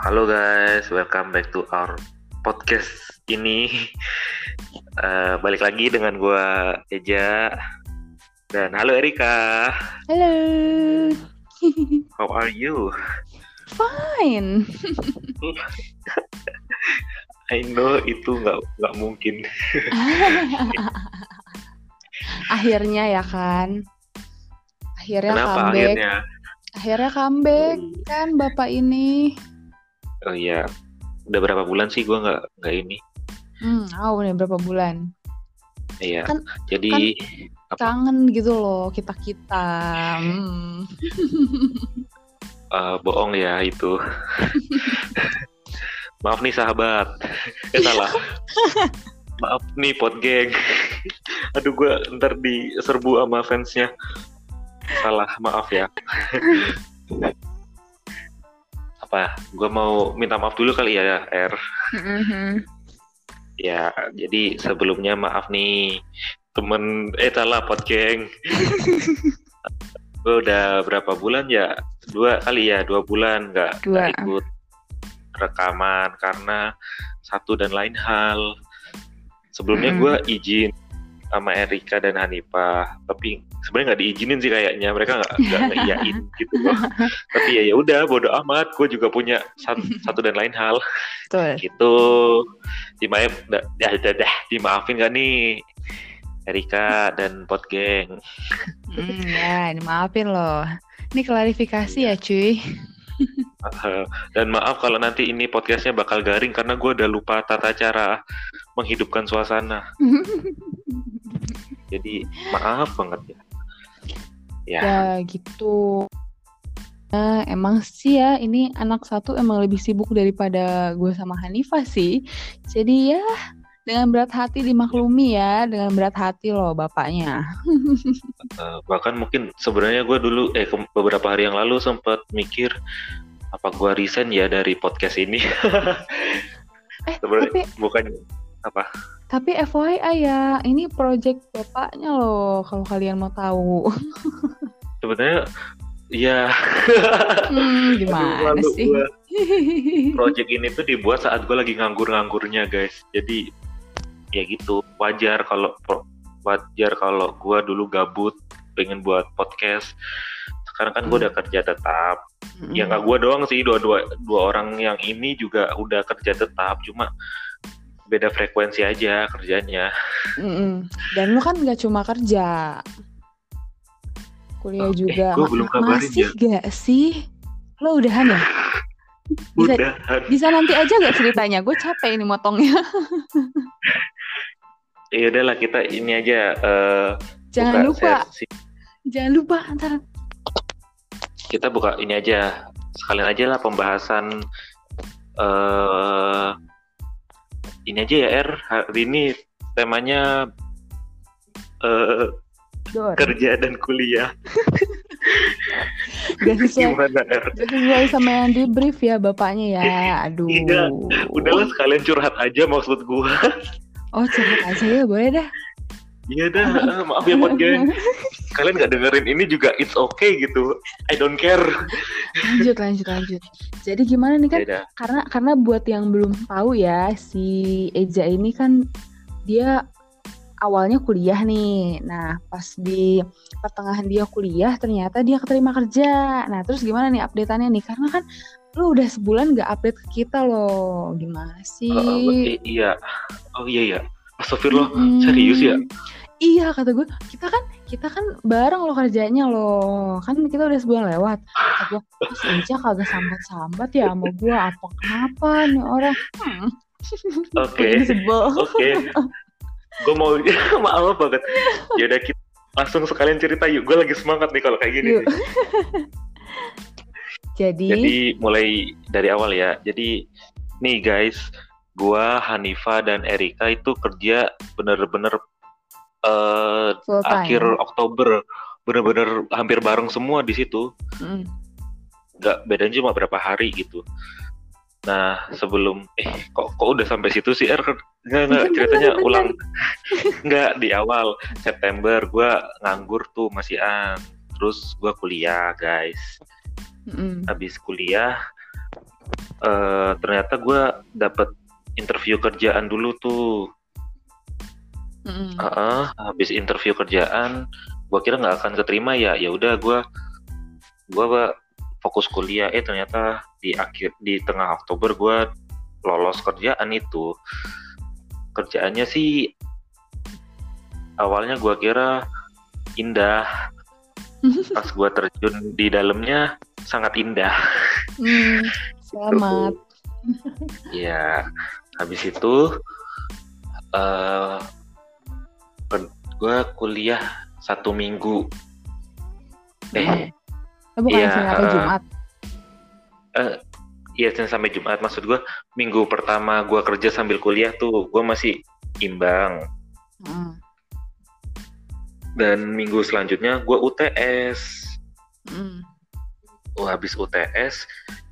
Halo guys, welcome back to our podcast ini. Uh, balik lagi dengan gua Eja dan halo Erika. Halo. How are you? Fine. I know itu nggak nggak mungkin. akhirnya ya kan. Akhirnya Kenapa comeback. akhirnya? Akhirnya comeback kan bapak ini. Oh iya, udah berapa bulan sih gua nggak nggak ini? Hmm, oh udah berapa bulan? Iya. Kan- Jadi apa? Kangen gitu loh kita kita. Hmm. eh, bohong ya itu. Maaf nih sahabat. Eh salah. Maaf nih pot geng. Aduh gue ntar diserbu sama fansnya. Salah, maaf ya. Apa? Gue mau minta maaf dulu kali ya, R. Mhm. Ya, jadi sebelumnya maaf nih temen eh salah pot geng. gue udah berapa bulan ya? Dua kali ya, dua bulan nggak ikut rekaman karena satu dan lain hal. Sebelumnya Mm. gue izin sama Erika dan Hanifah, tapi sebenarnya nggak diizinin sih kayaknya. Mereka nggak nggak ngeiyain gitu loh. Tapi ya ya udah bodo amat, gue juga punya satu, satu dan lain hal. Betul. gitu. Dimaaf dah, dah, dah, dah, dimaafin gak nih? Erika dan pot geng Hmm, ya, ini maafin loh. Ini klarifikasi ya cuy. dan maaf kalau nanti ini podcastnya bakal garing karena gue udah lupa tata cara menghidupkan suasana jadi maaf banget ya. Ya, ya gitu. Nah, emang sih ya, ini anak satu emang lebih sibuk daripada gue sama Hanifah sih. Jadi ya, dengan berat hati dimaklumi ya, dengan berat hati loh bapaknya. eh, bahkan mungkin sebenarnya gue dulu eh beberapa hari yang lalu sempat mikir apa gue resign ya dari podcast ini? Eh, sebenarnya tapi bukan apa tapi FYI ya, ini project bapaknya loh, kalau kalian mau tahu. sebenarnya ya Hmm, Aduh, gimana malu sih? gua. project ini tuh dibuat saat gue lagi nganggur-nganggurnya guys jadi ya gitu wajar kalau wajar kalau gue dulu gabut pengen buat podcast sekarang kan gue Hmm. udah kerja tetap Mm-mm. ya nggak gue doang sih dua dua dua orang yang ini juga udah kerja tetap cuma beda frekuensi aja kerjanya Mm-mm. Dan lu kan gak cuma kerja, kuliah Oh, eh, juga. gua Ma- belum kabarin masih gak sih? Lo udahan ya? Bisa- udah Bisa nanti aja gak ceritanya? Gue capek ini motongnya. ya udahlah kita ini aja eh, Jangan buka lupa, sesi jangan lupa ntar. kita buka ini aja sekalian aja lah pembahasan eh ini aja ya R hari ini temanya Dor. kerja dan kuliah Gak sesuai, gimana R gak sesuai sama yang di brief ya bapaknya ya. Aduh. Iya, udahlah sekalian curhat aja maksud gua Oh curhat aja ya, boleh dah. iya dah eh, maaf ya buat geng kalian nggak dengerin ini juga it's okay gitu I don't care Lanjut, lanjut, lanjut. Jadi gimana nih kan? dah karena karena buat yang belum tahu ya si Eja ini kan dia awalnya kuliah nih. Nah pas di pertengahan dia kuliah ternyata dia keterima kerja. Nah terus gimana nih updateannya nih? Karena kan lu udah sebulan gak update ke kita loh. Gimana sih? I- iya. Oh iya ya Astagfirullah. Mm-mm. serius ya iya kata gue kita kan kita kan bareng lo kerjanya loh kan kita udah sebulan lewat kata gue "Mas Eja kagak sambat-sambat ya sama gue apa kenapa nih orang hmm. Oke. Oke. Gue mau maaf banget. Ya udah kita langsung sekalian cerita yuk. Gue lagi semangat nih kalau kayak gini. Yuk. nih. Jadi, Jadi mulai dari awal ya. Jadi nih guys, gua Hanifa dan Erika itu kerja bener-bener full time. akhir Oktober. Bener-bener hampir bareng semua di situ. Mm. Nggak bedanya cuma berapa hari gitu. Nah sebelum eh kok kok udah sampai situ sih Er nggak nggak ceritanya bener. ulang nggak di awal September gua nganggur tuh masih an terus gua kuliah guys Mm-mm. habis kuliah uh, ternyata gue dapet interview kerjaan dulu tuh mm. uh -uh, habis interview kerjaan gue kira nggak akan keterima ya. Ya udah gue gue fokus kuliah. Eh ternyata di akhir di tengah Oktober gue lolos kerjaan itu. Kerjaannya sih awalnya gue kira indah. Pas gue terjun di dalamnya sangat indah. Hmm, selamat. Ya habis itu uh, gue kuliah satu minggu. Eh. Oh, bukan ya, sampai Jumat? Uh, Iya sampai Jumat. Maksud gue minggu pertama gue kerja sambil kuliah tuh gue masih imbang. Hmm. dan minggu selanjutnya gue UTS hmm. oh habis UTS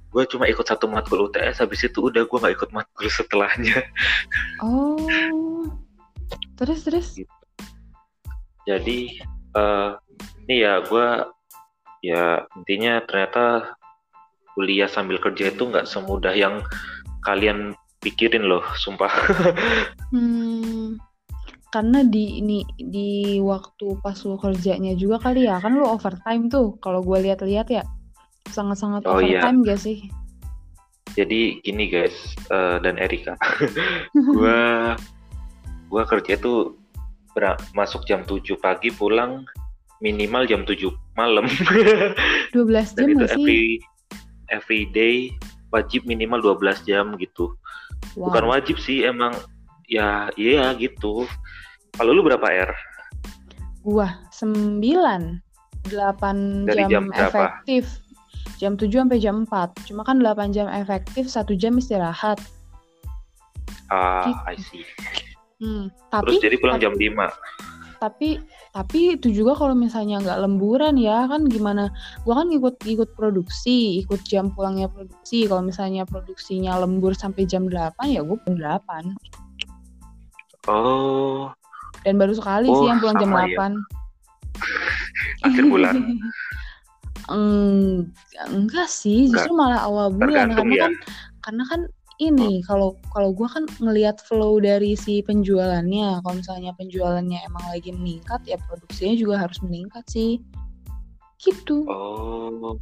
gue cuma ikut satu matkul UTS habis itu udah gue nggak ikut matkul setelahnya. Oh. Terus terus? Gitu. Jadi uh, ini ya gue ya intinya ternyata kuliah sambil kerja itu nggak semudah yang kalian pikirin loh, sumpah. hmm, karena di ini di waktu pas lu kerjanya juga kali ya, kan lu overtime tuh. Kalau gue lihat-lihat ya, sangat-sangat oh, iya. overtime iya. gak sih? Jadi gini guys uh, dan Erika, gue gue kerja tuh masuk jam 7 pagi pulang minimal jam 7 malam. 12 jam Dan itu sih? every every day wajib minimal 12 jam gitu. Wow. Bukan wajib sih emang ya iya gitu. Kalau lu berapa R? Gua 9 8 Dari jam, jam efektif. Jam 7 sampai jam 4. Cuma kan 8 jam efektif, 1 jam istirahat. Ah, gitu. I see. Hmm, tapi Terus jadi pulang tapi, jam 5. Tapi tapi itu juga kalau misalnya nggak lemburan ya kan gimana? Gua kan ikut ikut produksi ikut jam pulangnya produksi. Kalau misalnya produksinya lembur sampai jam 8 ya gue jam 8 oh. Dan baru sekali oh, sih yang pulang jam 8 ya. akhir bulan. Enggak sih. Justru malah awal bulan. Karena ya. kan karena kan ini kalau kalau gue kan ngelihat flow dari si penjualannya. Kalau misalnya penjualannya emang lagi meningkat ya produksinya juga harus meningkat sih. Gitu. Oh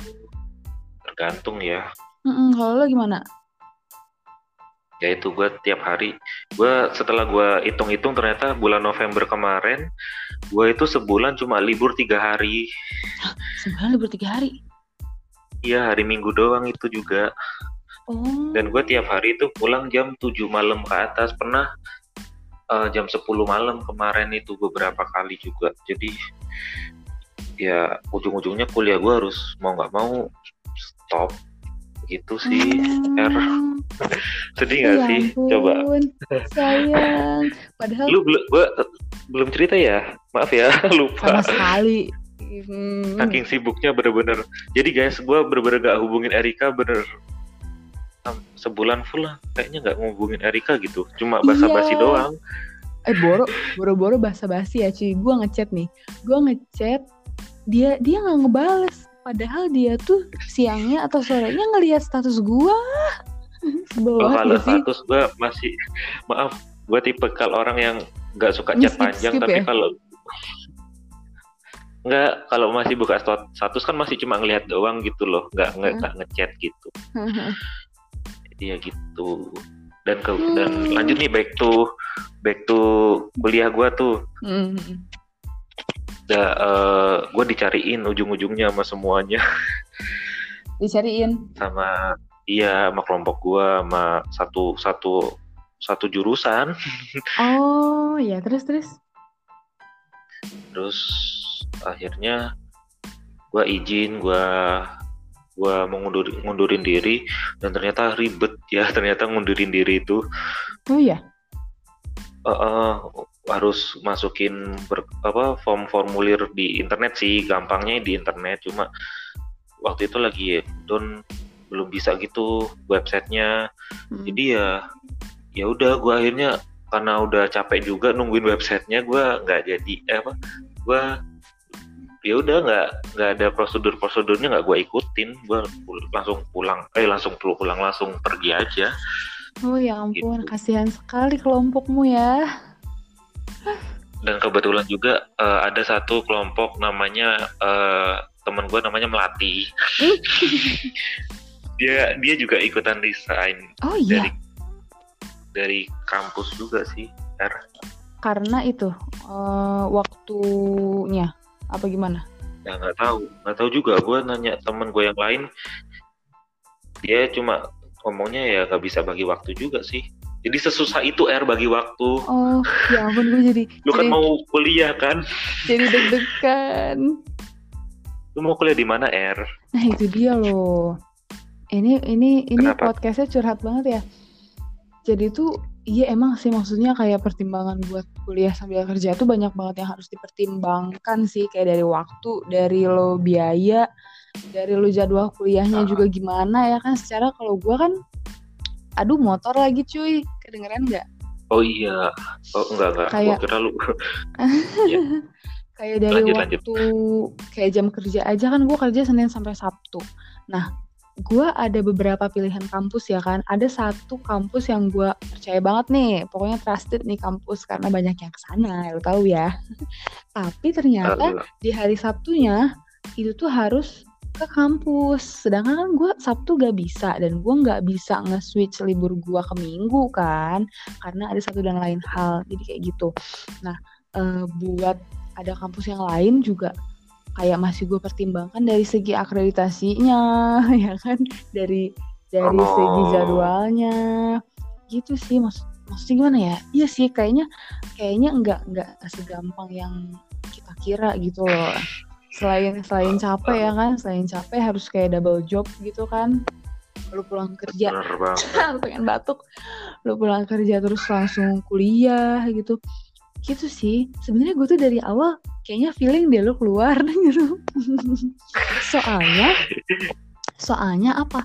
tergantung ya. Mm-mm, kalau lo gimana? Ya itu gue tiap hari gue setelah gue hitung-hitung ternyata bulan November kemarin gue itu sebulan cuma libur tiga hari. Sebulan libur tiga hari? Iya hari Minggu doang itu juga Oh. Dan gue tiap hari itu pulang jam 7 malam ke atas. Pernah uh, jam 10 malam kemarin itu beberapa kali juga. Jadi ya ujung-ujungnya kuliah gue harus mau nggak mau stop gitu sih hmm. R sedih nggak ya sih ampun, coba sayang padahal lu belum gue belum cerita ya maaf ya lupa sama sekali hmm. saking sibuknya bener-bener jadi guys gue bener-bener gak hubungin Erika bener sebulan full lah. Kayaknya nggak ngubungin Erika gitu. Cuma basa-basi iya. doang. Eh boro boro-boro basa-basi ya cuy. Gue ngechat nih. Gue ngechat dia dia nggak ngebales. Padahal dia tuh siangnya atau sorenya ngelihat status gue oh, kalau status gue masih maaf gue tipe kalau orang yang nggak suka chat panjang skip tapi ya? kalau nggak kalau masih buka status kan masih cuma ngelihat doang gitu loh. Nggak nggak ngechat gitu Iya gitu. Dan ke hmm. dan lanjut nih back to back to kuliah gue tuh. Hmm. da, uh, eh, gue dicariin ujung-ujungnya sama semuanya. Dicariin? Sama iya sama kelompok gue sama satu satu satu jurusan. Oh ya terus terus? Terus akhirnya gue izin gue gue mau ngundur, ngundurin diri dan ternyata ribet ya ternyata ngundurin diri itu. Oh ya uh, uh, harus masukin ber, apa form formulir di internet sih gampangnya di internet cuma waktu itu lagi don belum bisa gitu websitenya. Hmm. jadi ya ya udah gue akhirnya karena udah capek juga nungguin websitenya gue nggak jadi eh, apa gue ya udah nggak nggak ada prosedur prosedurnya nggak gue ikutin gue langsung pulang eh langsung pulang langsung pergi aja Oh ya ampun, Gitu. kasihan sekali kelompokmu ya. dan kebetulan juga eh, ada satu kelompok namanya eh, temen gue namanya melati dia dia juga ikutan desain Oh iya, dari dari kampus juga sih R. karena itu eh, waktunya apa gimana? ya nggak tahu nggak tahu juga gue nanya temen gue yang lain dia cuma ngomongnya ya nggak bisa bagi waktu juga sih jadi sesusah itu R bagi waktu Oh ya ampun, gue jadi lu kan jadi, mau kuliah kan jadi deg-degan. lu mau kuliah di mana R Nah itu dia loh. Ini ini ini Kenapa? podcastnya curhat banget ya. Jadi tuh iya emang sih maksudnya kayak pertimbangan buat kuliah sambil kerja tuh banyak banget yang harus dipertimbangkan sih kayak dari waktu, dari lo biaya, dari lo jadwal kuliahnya Ah. juga gimana ya kan. Secara kalau gua kan, aduh motor lagi cuy, kedengeran nggak? oh iya oh enggak enggak Kayak- Gua kira lu Kayak dari Lanjut, lanjut. waktu kayak jam kerja aja kan gue kerja Senin sampai Sabtu. Nah, gue ada beberapa pilihan kampus ya kan. Ada satu kampus yang gue percaya banget nih, pokoknya trusted nih kampus karena banyak yang ke sana, lo tahu ya. Tapi ternyata Eh, di hari Sabtunya itu tuh harus ke kampus. Sedangkan kan gue Sabtu gak bisa dan gue nggak bisa nge-switch libur gue ke Minggu kan, karena ada satu dan lain hal. Jadi kayak gitu. Nah, eh, buat ada kampus yang lain juga kayak masih gue pertimbangkan dari segi akreditasinya, ya kan, dari dari segi Oh. jadwalnya, gitu sih. Maksud, maksudnya gimana ya? Iya sih, kayaknya kayaknya nggak nggak segampang yang kita kira gitu loh. Selain selain capek ya kan, selain capek harus kayak double job gitu kan. Lu pulang kerja, pengen batuk. Lu pulang kerja terus langsung kuliah gitu. Gitu sih. Sebenarnya gue tuh dari awal kayaknya feeling dia lu keluar gitu. soalnya soalnya apa?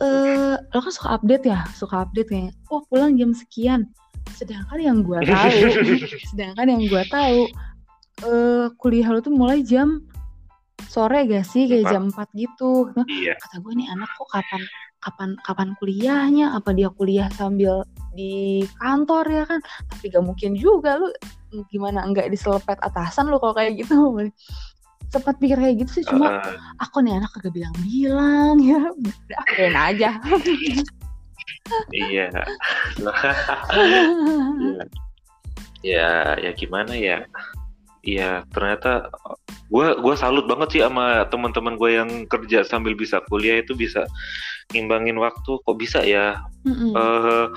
Eh, lo kan suka update ya, suka update kayak, oh pulang jam sekian. Sedangkan yang gue tahu, sedangkan yang gue tahu, eh kuliah lo tuh mulai jam sore gak sih, kayak jam 4 gitu. iya Kata gue nih anak kok kapan kapan kapan kuliahnya? Apa dia kuliah sambil di kantor ya kan? Tapi gak mungkin juga lu gimana enggak diselepet atasan lu kalau kayak gitu. Sempat pikir kayak gitu sih cuma Eh, aku nih anak kagak bilang-bilang ya udah keren aja iya Iya. ya ya gimana ya Iya ternyata gua gua salut banget sih sama teman-teman gue yang kerja sambil bisa kuliah itu bisa ngimbangin waktu kok bisa ya? Mm-mm. eh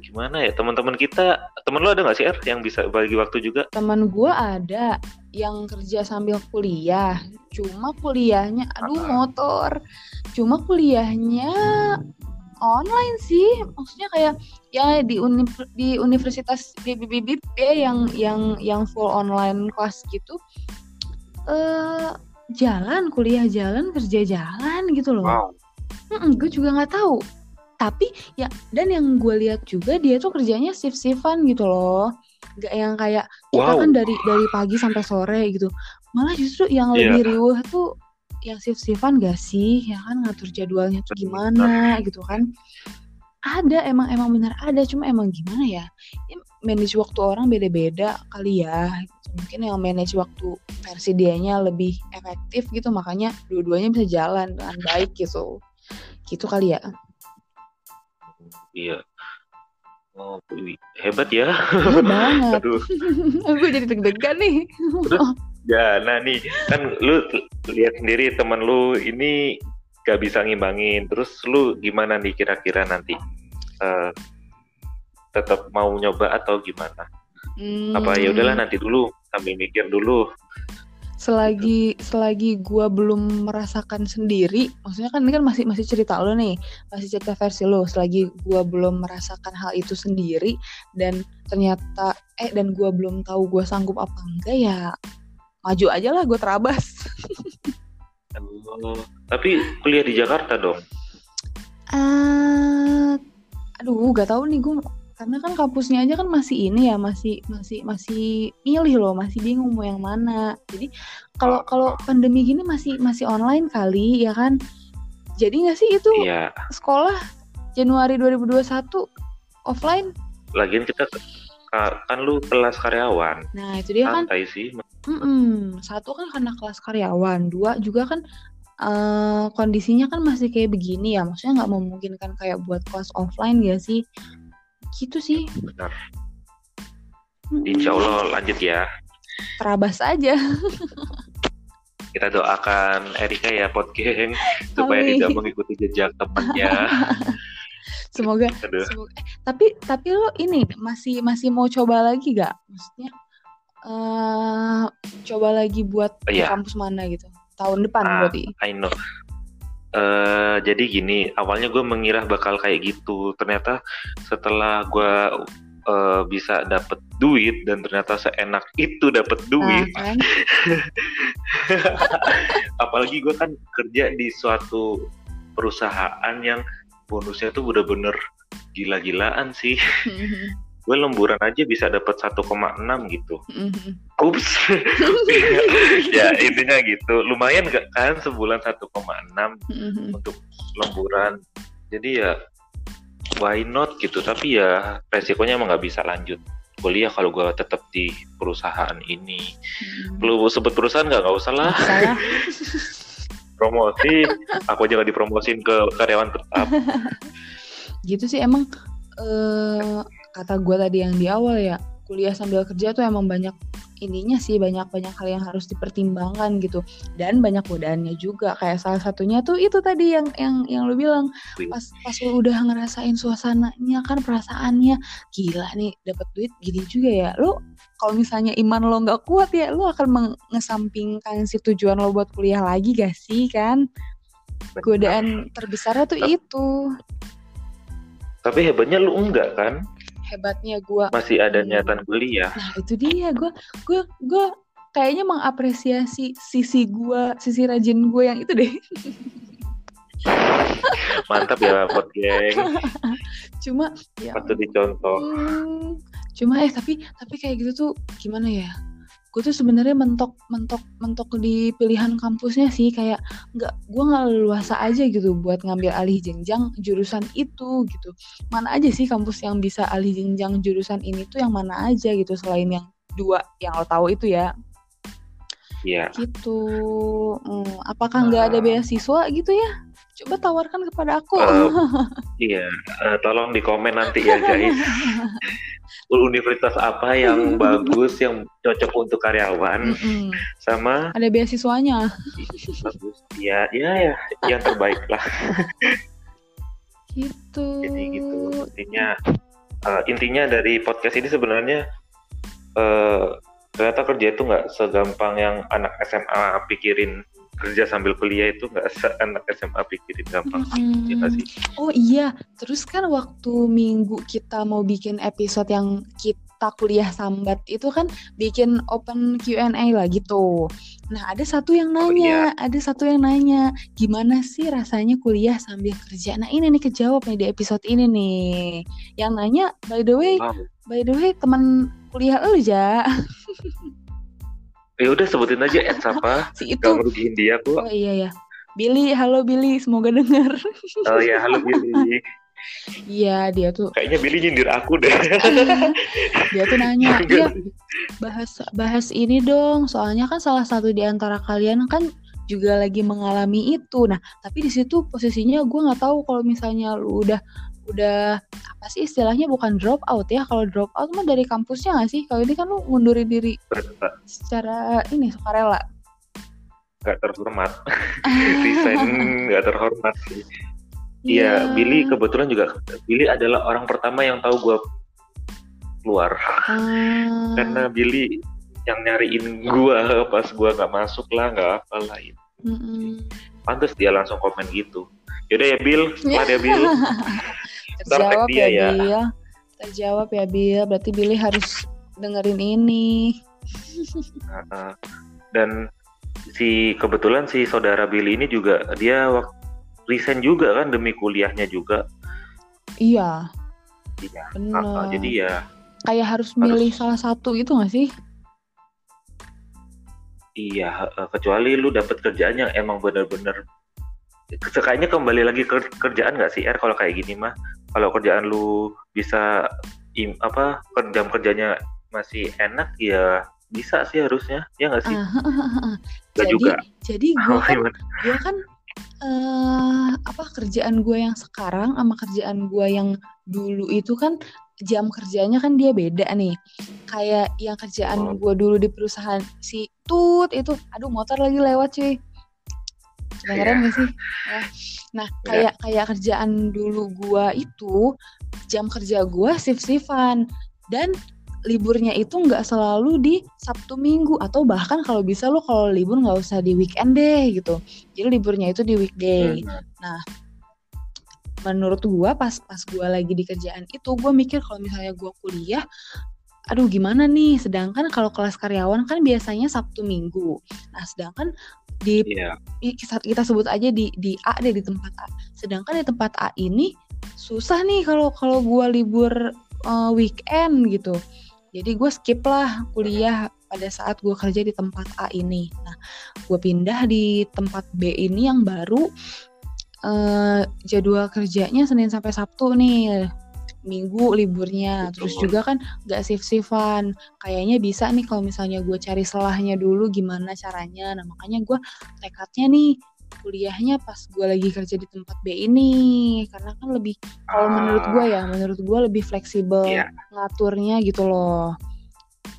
gimana ya teman-teman kita temen lu ada nggak sih Er yang bisa bagi waktu juga? Teman gue ada yang kerja sambil kuliah cuma kuliahnya aduh motor. Cuma kuliahnya online sih maksudnya kayak ya di uni- di universitas di BBB yang yang yang full online kelas gitu. Eh jalan kuliah jalan kerja jalan gitu loh. Wow gue juga nggak tahu. Tapi ya dan yang gue lihat juga dia tuh kerjanya shift-shiftan gitu loh. Gak yang kayak kita Wow. kan dari dari pagi sampai sore gitu. Malah justru yang Iya. lebih riuh tuh yang shift-shiftan gak sih? Ya kan ngatur jadwalnya tuh gimana gitu kan. Ada emang emang benar ada cuma emang gimana ya? ya manage waktu orang beda-beda kali ya. Mungkin yang manage waktu versi dianya lebih efektif gitu makanya dua-duanya bisa jalan dengan baik gitu gitu kali ya. Iya. Oh hebat ya. Iya banget. Aduh. Gue jadi deg-degan nih. Ya, nah nih kan lu lihat sendiri temen lu ini gak bisa ngimbangin. Terus lu gimana nih kira-kira nanti? Eh tetap mau nyoba atau gimana? Hmm, Apa ya udahlah nanti dulu sambil mikir dulu. Selagi selagi gue belum merasakan sendiri maksudnya kan ini kan masih masih cerita lo nih masih cerita versi lo selagi gue belum merasakan hal itu sendiri dan ternyata eh dan gue belum tahu gue sanggup apa enggak ya maju aja lah gue terabas Oh, tapi kuliah di Jakarta dong. Eh, aduh gak tahu nih gue karena kan kampusnya aja kan masih ini ya masih masih masih milih loh masih bingung mau yang mana jadi kalau kalau pandemi gini masih masih online kali ya kan jadi nggak sih itu Iya. sekolah Januari 2021 offline Lagian kita ka- kan lu kelas karyawan. nah itu dia kan sih. Mm-mm. Satu kan karena kelas karyawan, dua juga kan eh, kondisinya kan masih kayak begini ya, maksudnya nggak memungkinkan kayak buat kelas offline ya sih, gitu sih. Benar. Mm-mm. Insya Allah lanjut ya. Terabas aja. Kita doakan Erika ya podcast supaya Amin. tidak mengikuti jejak temannya. Semoga, semoga. Eh, tapi tapi lo ini masih masih mau coba lagi gak? Maksudnya eh coba lagi buat ke Iya. kampus mana gitu? Tahun depan Ah. berarti. I know. Eh, jadi gini, awalnya gue mengira bakal kayak gitu. Ternyata setelah gue eh, bisa dapet duit dan ternyata seenak itu dapet duit. kan? Apalagi gue kan kerja di suatu perusahaan yang bonusnya tuh bener-bener gila-gilaan sih. Gue lemburan aja bisa dapet 1,6 gitu. Mhm. Ups. ya intinya gitu. Lumayan gak kan sebulan 1,6 Mhm. untuk lemburan. Jadi ya why not gitu. Tapi ya resikonya emang nggak bisa lanjut kuliah kalau gue tetap di perusahaan ini. Mhm. Perlu sebut perusahaan nggak? Nggak usah lah. Promosi. Aku aja nggak dipromosin ke karyawan tetap. gitu sih emang eh kata gue tadi yang di awal ya kuliah sambil kerja tuh emang banyak ininya sih banyak banyak hal yang harus dipertimbangkan gitu. Dan banyak godaannya juga. Kayak salah satunya tuh itu tadi yang yang yang lu bilang pas pas lu udah ngerasain suasananya kan perasaannya gila nih dapat duit gini juga ya. Lu kalau misalnya iman lo nggak kuat ya lu akan mengesampingkan si tujuan lo buat kuliah lagi gak sih kan? Godaan terbesarnya tuh Tapi- itu. Tapi hebatnya lu enggak kan? Hebatnya gua Masih ada niatan kuliah. Nah itu dia gue gue gue kayaknya mengapresiasi sisi gue sisi rajin gue yang itu deh. Mantap ya pot geng. Cuma ya Patut dicontoh. hmm, cuma eh tapi tapi kayak gitu tuh gimana ya? Gue tuh sebenarnya mentok mentok mentok di pilihan kampusnya sih kayak nggak gue nggak leluasa aja gitu buat ngambil alih jenjang jurusan itu gitu. Mana aja sih kampus yang bisa alih jenjang jurusan ini tuh yang mana aja gitu selain yang dua yang lo tahu itu ya. Iya. gitu Hmm, apakah nggak ada Ah. beasiswa gitu ya coba tawarkan kepada aku Eh, Iya, eh, tolong di komen nanti ya guys. Universitas apa yang bagus, yang cocok untuk karyawan, Mm-mm. sama ada beasiswanya bagus. Ya, ya, ya, yang terbaik lah. gitu Jadi gitu. Intinya, eh, intinya dari podcast ini sebenarnya eh, ternyata kerja itu nggak segampang yang anak SMA pikirin kerja sambil kuliah itu nggak anak SMA pikirin gampang. Mm-mm. Ya sih? oh iya terus kan waktu minggu kita mau bikin episode yang kita kuliah sambat itu kan bikin open Q&A lah gitu nah ada satu yang Oh, nanya ada satu yang nanya gimana sih rasanya kuliah sambil kerja nah ini nih kejawab nih di episode ini nih yang nanya by the way Wow. By the way, teman kuliah lu ja, Ya udah sebutin aja Ed siapa? si itu. Gak merugiin dia kok. Oh iya ya. Billy, halo Billy, semoga denger. Oh ya, halo Billy. Iya, dia tuh Kayaknya Billy nyindir aku deh. dia tuh nanya, "Iya, bahas bahas ini dong." Soalnya kan salah satu di antara kalian kan juga lagi mengalami itu. Nah, tapi di situ posisinya gue nggak tahu kalau misalnya lu udah udah apa sih istilahnya bukan drop out ya. Kalau drop out mah dari kampusnya nggak sih? Kalau ini kan lu ngundurin diri secara ini sukarela. Gak terhormat. Resign gak terhormat sih. Iya, Billy kebetulan juga Billy adalah orang pertama yang tahu gue keluar Ah. karena Billy yang nyariin gua pas gua nggak masuk lah nggak apa lain. Mm-mm. Pantes dia langsung komen gitu. Yaudah ya Bill, kelar ya Bill. Terjawab dia ya, ya. Bill. Terjawab ya Bill. Berarti Billy harus dengerin ini. Nah, dan si kebetulan si saudara Billy ini juga dia waktu resign juga kan demi kuliahnya juga. Iya. Iya. Uh, jadi ya Kayak harus milih Harus- salah satu gitu gak sih? Iya uh, kecuali lu dapat kerjaan yang emang bener-bener kayaknya kembali lagi ke kerjaan nggak sih R kalau kayak gini mah kalau kerjaan lu bisa im, apa jam kerjanya masih enak ya bisa sih harusnya. Ya nggak sih? Ah, ah, ah, ah. Nggak jadi juga. jadi gue kan gue kan eh apa kerjaan gue yang sekarang sama kerjaan gue yang dulu itu kan jam kerjanya kan dia beda nih kayak yang kerjaan Oh. gue dulu di perusahaan si tut itu aduh motor lagi lewat cuy kedengeran gak sih Ya. nah Iya. kayak kayak kerjaan dulu gue itu jam kerja gue shift shiftan dan liburnya itu nggak selalu di Sabtu Minggu atau bahkan kalau bisa lo kalau libur nggak usah di weekend deh gitu. Jadi liburnya itu di weekday. Hmm. Menurut gua pas pas gua lagi di kerjaan itu gua mikir kalau misalnya gua kuliah aduh gimana nih sedangkan kalau kelas karyawan kan biasanya Sabtu Minggu. Nah, sedangkan di i- kita, sebut aja di di A deh di tempat A. Sedangkan di tempat A ini susah nih kalau kalau gua libur eh, weekend gitu. Jadi gue skip lah kuliah pada saat gue kerja di tempat A ini. Nah, gue pindah di tempat B ini yang baru eh, jadwal kerjanya Senin sampai Sabtu nih. Minggu liburnya. Terus juga kan gak shift-shiftan. Kayaknya bisa nih kalau misalnya gue cari selahnya dulu gimana caranya. Nah, makanya gue tekadnya nih kuliahnya pas gue lagi kerja di tempat B ini. Karena kan lebih kalau menurut gue ya menurut gue lebih fleksibel Iya. ngaturnya gitu loh.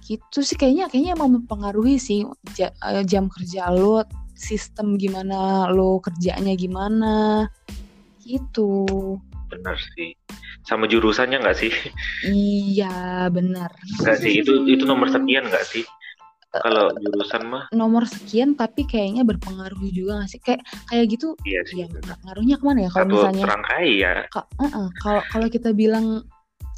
Gitu sih kayaknya kayaknya emang mempengaruhi sih eh, jam kerja lo sistem gimana lo kerjanya gimana. Gitu. Benar sih. Sama jurusannya nggak sih? Iya benar nggak sih itu itu nomor sekian nggak sih kalau jurusan mah? Nomor sekian tapi kayaknya berpengaruh juga gak sih? Kayak kayak gitu iya sih ya ngaruhnya ke mana ya kalau misalnya serangkai ya Ka- uh-uh. kalau kalau kita bilang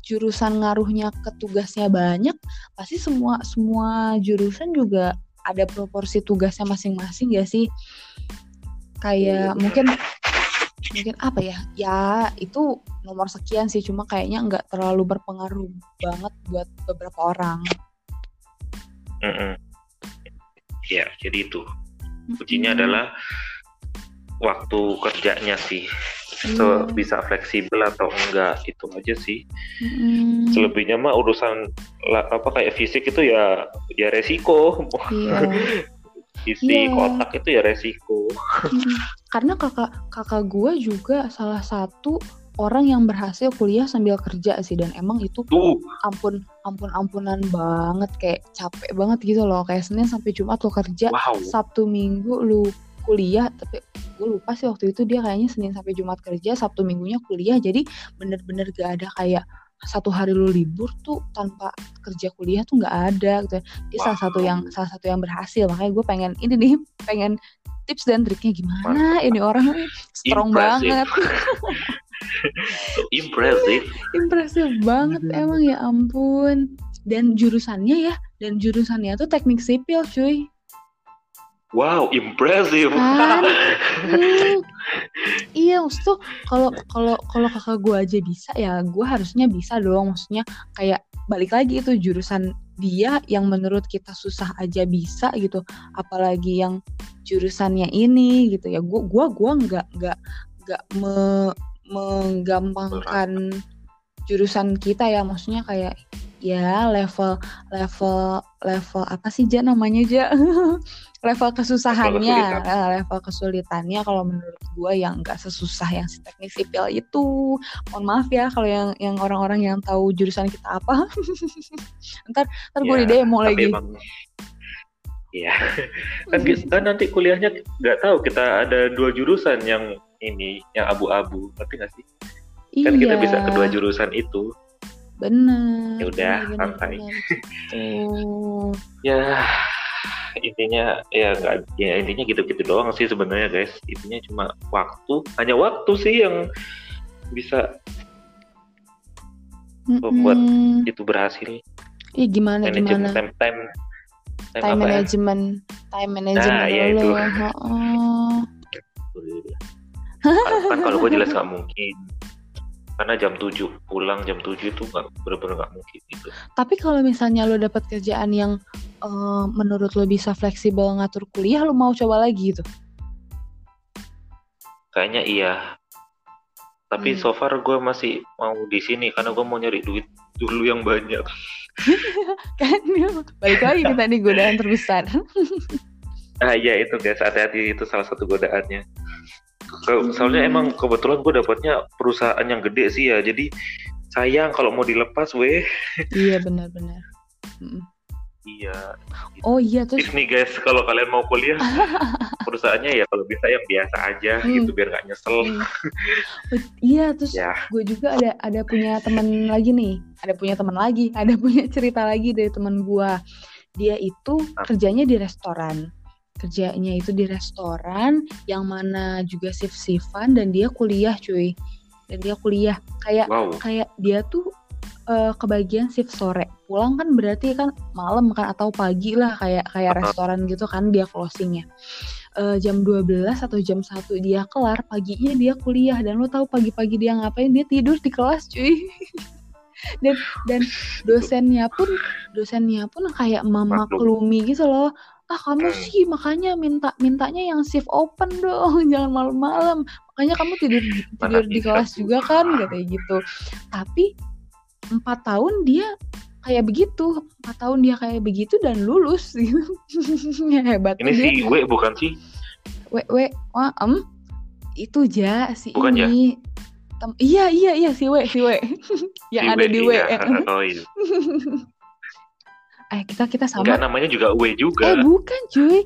jurusan ngaruhnya ke tugasnya banyak pasti semua semua jurusan juga ada proporsi tugasnya masing-masing ya sih. Kayak Iya, mungkin mungkin apa ya? Ya itu nomor sekian sih cuma kayaknya nggak terlalu berpengaruh banget buat beberapa orang Mm-mm. ya jadi itu kuncinya Mm-mm. adalah waktu kerjanya sih Iya. so, bisa fleksibel atau enggak itu aja sih Mm-mm. selebihnya mah urusan apa kayak fisik itu ya ya resiko iya isi Iya. kotak itu ya resiko Mm. Karena kakak kakak gue juga salah satu orang yang berhasil kuliah sambil kerja sih dan emang itu tuh. ampun ampun ampunan banget kayak capek banget gitu loh. Kayak Senin sampai Jumat lo kerja wow. Sabtu Minggu lu kuliah tapi gue lupa sih waktu itu dia kayaknya Senin sampai Jumat kerja Sabtu Minggunya kuliah. Jadi bener-bener gak ada kayak satu hari lu libur tuh tanpa kerja kuliah tuh nggak ada gitu. Dia salah satu Wow. yang salah satu yang berhasil. Makanya gue pengen ini nih pengen tips dan triknya gimana Mantap. ini orang. Strong Impressive. banget so impressive impresif banget emang ya ampun. Dan jurusannya ya dan jurusannya tuh teknik sipil cuy. Wow impressive. Kan? Hmm, iya maksud tuh kalau kalau kalau kakak gue aja bisa ya gue harusnya bisa dong. Maksudnya kayak balik lagi itu jurusan dia yang menurut kita susah aja bisa gitu. Apalagi yang jurusannya ini gitu ya. Gua gua gua nggak nggak nggak me- menggampangkan jurusan kita ya maksudnya kayak ya level level level apa sih ja namanya ja? Level kesusahannya kesulitan. eh, level kesulitannya kalau menurut gue yang nggak sesusah yang si teknik sipil itu. Mohon maaf ya kalau yang yang orang-orang yang tahu jurusan kita apa. Ntar ntar gue Ya, di demo tapi lagi. emang kan, ki- kan nanti kuliahnya nggak tahu kita ada dua jurusan yang ini yang abu-abu, ngerti nggak sih? Kan kita bisa Iya, kedua jurusan itu. bener Ya udah, santai. Ya intinya ya nggak ya intinya gitu-gitu doang sih sebenarnya guys. Intinya cuma waktu, hanya waktu sih yang bisa membuat Mm-mm. itu berhasil. Ih, gimana Manajemen gimana time time time, time ya? management time management Nah, iya dulu itu. Heeh. Kan kalau gue jelas nggak mungkin karena jam 7 pulang jam 7 itu nggak bener-bener nggak mungkin gitu Tapi kalau misalnya lo dapat kerjaan yang eh, menurut lo bisa fleksibel ngatur kuliah, lo mau coba lagi gitu? kayaknya iya tapi Hmm. so far gue masih mau di sini karena gue mau nyari duit dulu yang banyak Kan balik lagi kita nih godaan terbesar. ah iya itu guys hati-hati itu salah satu godaannya. Soalnya emang kebetulan gue dapatnya perusahaan yang gede sih ya jadi sayang kalau mau dilepas weh iya benar-benar. Mm. iya Oh iya terus Tips nih guys, kalau kalian mau kuliah, perusahaannya ya kalau bisa yang biasa aja Hmm. gitu biar nggak nyesel. Hmm. Oh, iya terus Ya, gue juga ada ada punya teman lagi nih ada punya teman lagi ada punya cerita lagi dari teman gue dia itu Apa? kerjanya di restoran kerjanya itu di restoran yang mana juga shift shiftan dan dia kuliah cuy. Dan dia kuliah. Kayak wow. kayak dia tuh eh, kebagian shift sore. Pulang kan berarti kan malam kan atau pagi lah kayak kayak Uh-huh. restoran gitu kan dia closingnya. Eh, jam 12 atau jam 1 dia kelar paginya dia kuliah. Dan lo tahu pagi-pagi dia ngapain? Dia tidur di kelas cuy. Dan dan dosennya pun dosennya pun kayak mama klumi gitu loh ah kamu Hmm. sih makanya minta mintanya yang shift open dong jangan malam-malam makanya kamu tidur tidur di kelas juga kan katanya gitu tapi empat tahun dia kayak begitu empat tahun dia kayak begitu dan lulus gitu ya hebat Ini si W bukan sih? we we wah em itu ja si Bukan ya? ini Tem- iya iya iya si we si we yang Si ada di we iya. Oh iya. Eh kita kita Enggak sama namanya juga W juga. eh bukan cuy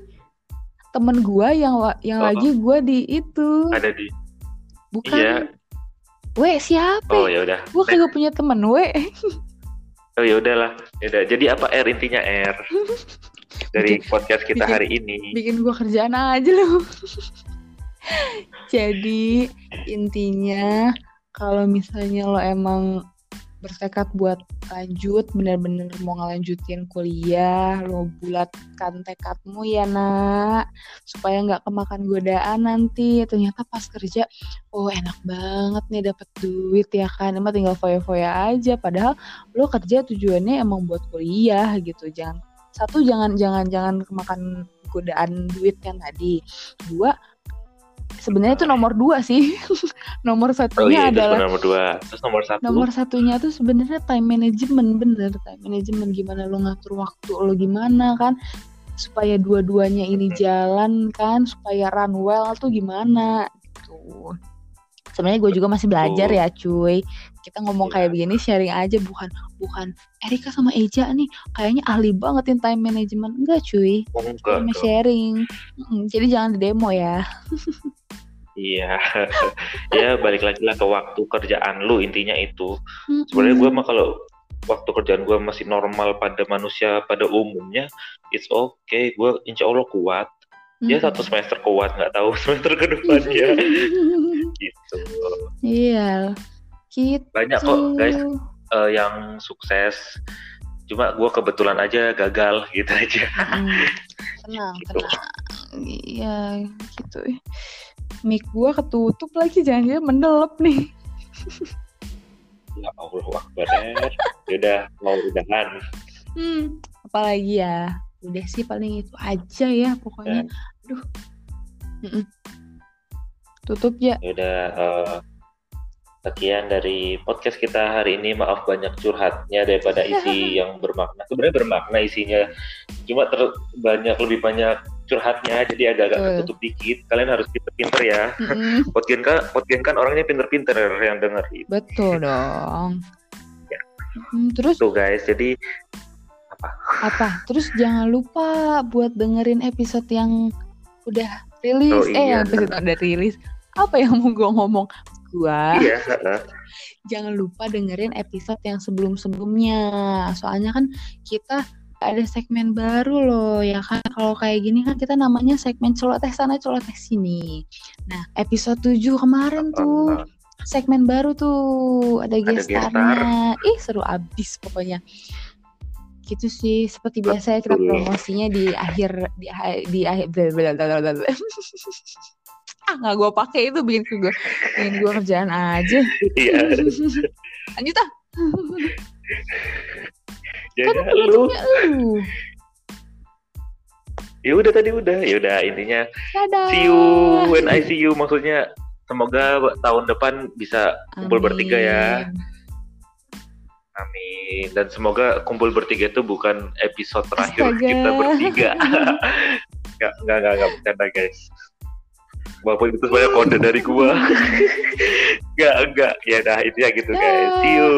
temen gua yang yang Oh. lagi gua di itu Ada di. bukan Iya. we siapa Oh ya udah. gua kagak punya temen we Oh ya udahlah. Ya udah. Jadi apa R intinya R dari podcast kita bikin- hari ini. bikin gua kerjaan aja lu jadi intinya kalau misalnya lo emang bertekad buat lanjut bener-bener mau ngelanjutin kuliah lo bulatkan tekadmu ya nak. Supaya nggak kemakan godaan nanti. Ternyata pas kerja oh enak banget nih dapat duit ya kan. Emang tinggal foya-foya aja. Padahal lo kerja tujuannya emang buat kuliah gitu. Jangan satu jangan jangan jangan kemakan godaan duit yang tadi. Dua sebenarnya itu nomor dua sih. Nomor Oh satunya iya itu adalah nomor dua. Terus nomor satu. nomor satunya tuh sebenarnya time management bener. Time management gimana lo ngatur waktu lo gimana kan supaya dua-duanya ini jalan kan supaya run well tuh gimana gitu. Sebenarnya gue juga masih belajar ya cuy kita ngomong Iya. kayak begini sharing aja bukan bukan Erika sama Eja nih kayaknya ahli banget in time management enggak cuy Oh, cuma dong. sharing Mm, jadi jangan di demo ya Iya. ya balik lagi lah ke waktu kerjaan lu intinya itu. sebenarnya gue mah kalau waktu kerjaan gue masih normal pada manusia pada umumnya it's okay gue insya Allah kuat ya Mm-mm. satu semester kuat nggak tahu semester ke depannya gitu Iya. Gitu. banyak kok guys eh, yang sukses cuma gue kebetulan aja gagal gitu aja Mm-mm. Tenang, Gitu. tenang. Iya, gitu. Mic gua ketutup lagi jangan-jangan mendelep nih. ya Allah akbar udah mau udahan Hmm, apalagi ya? Udah sih paling itu aja ya pokoknya. Aduh. Mm-mm. Tutup ya. ya udah eh, sekian dari podcast kita hari ini maaf banyak curhatnya daripada isi yang bermakna sebenarnya bermakna isinya cuma ter banyak lebih banyak curhatnya jadi agak-agak Betul. ketutup dikit kalian harus pinter-pinter ya Mm-mm. podcast kan kan orangnya pinter-pinter yang denger Betul dong. Ya. Mm, terus itu guys jadi apa? Terus jangan lupa buat dengerin episode yang udah rilis. Oh, Eh, iya. yang episode udah rilis. Apa yang mau gue ngomong? Gua iya jangan lupa dengerin episode yang sebelum-sebelumnya. Soalnya kan kita ada segmen baru loh ya kan. Kalau kayak gini kan kita namanya segmen celoteh sana celoteh sini. Nah, episode 7 kemarin tuh segmen baru tuh ada Ada gestarnya. Ih, seru abis pokoknya. Gitu sih, seperti biasa ya kita promosinya di akhir di akhir di akhir ah nggak gue pakai itu bikin ke gue bikin gue kerjaan aja. Iya. Lanjut ah. Ya kan lu. ya udah tadi udah ya udah intinya dadah. see you when I see you maksudnya semoga tahun depan bisa kumpul bertiga ya Amin. dan semoga kumpul bertiga itu bukan episode terakhir Astaga. kita bertiga. Nggak nggak nggak nggak bercanda guys. Walaupun itu sebenarnya kode dari gua. Nggak nggak. Ya dah intinya gitu guys. See you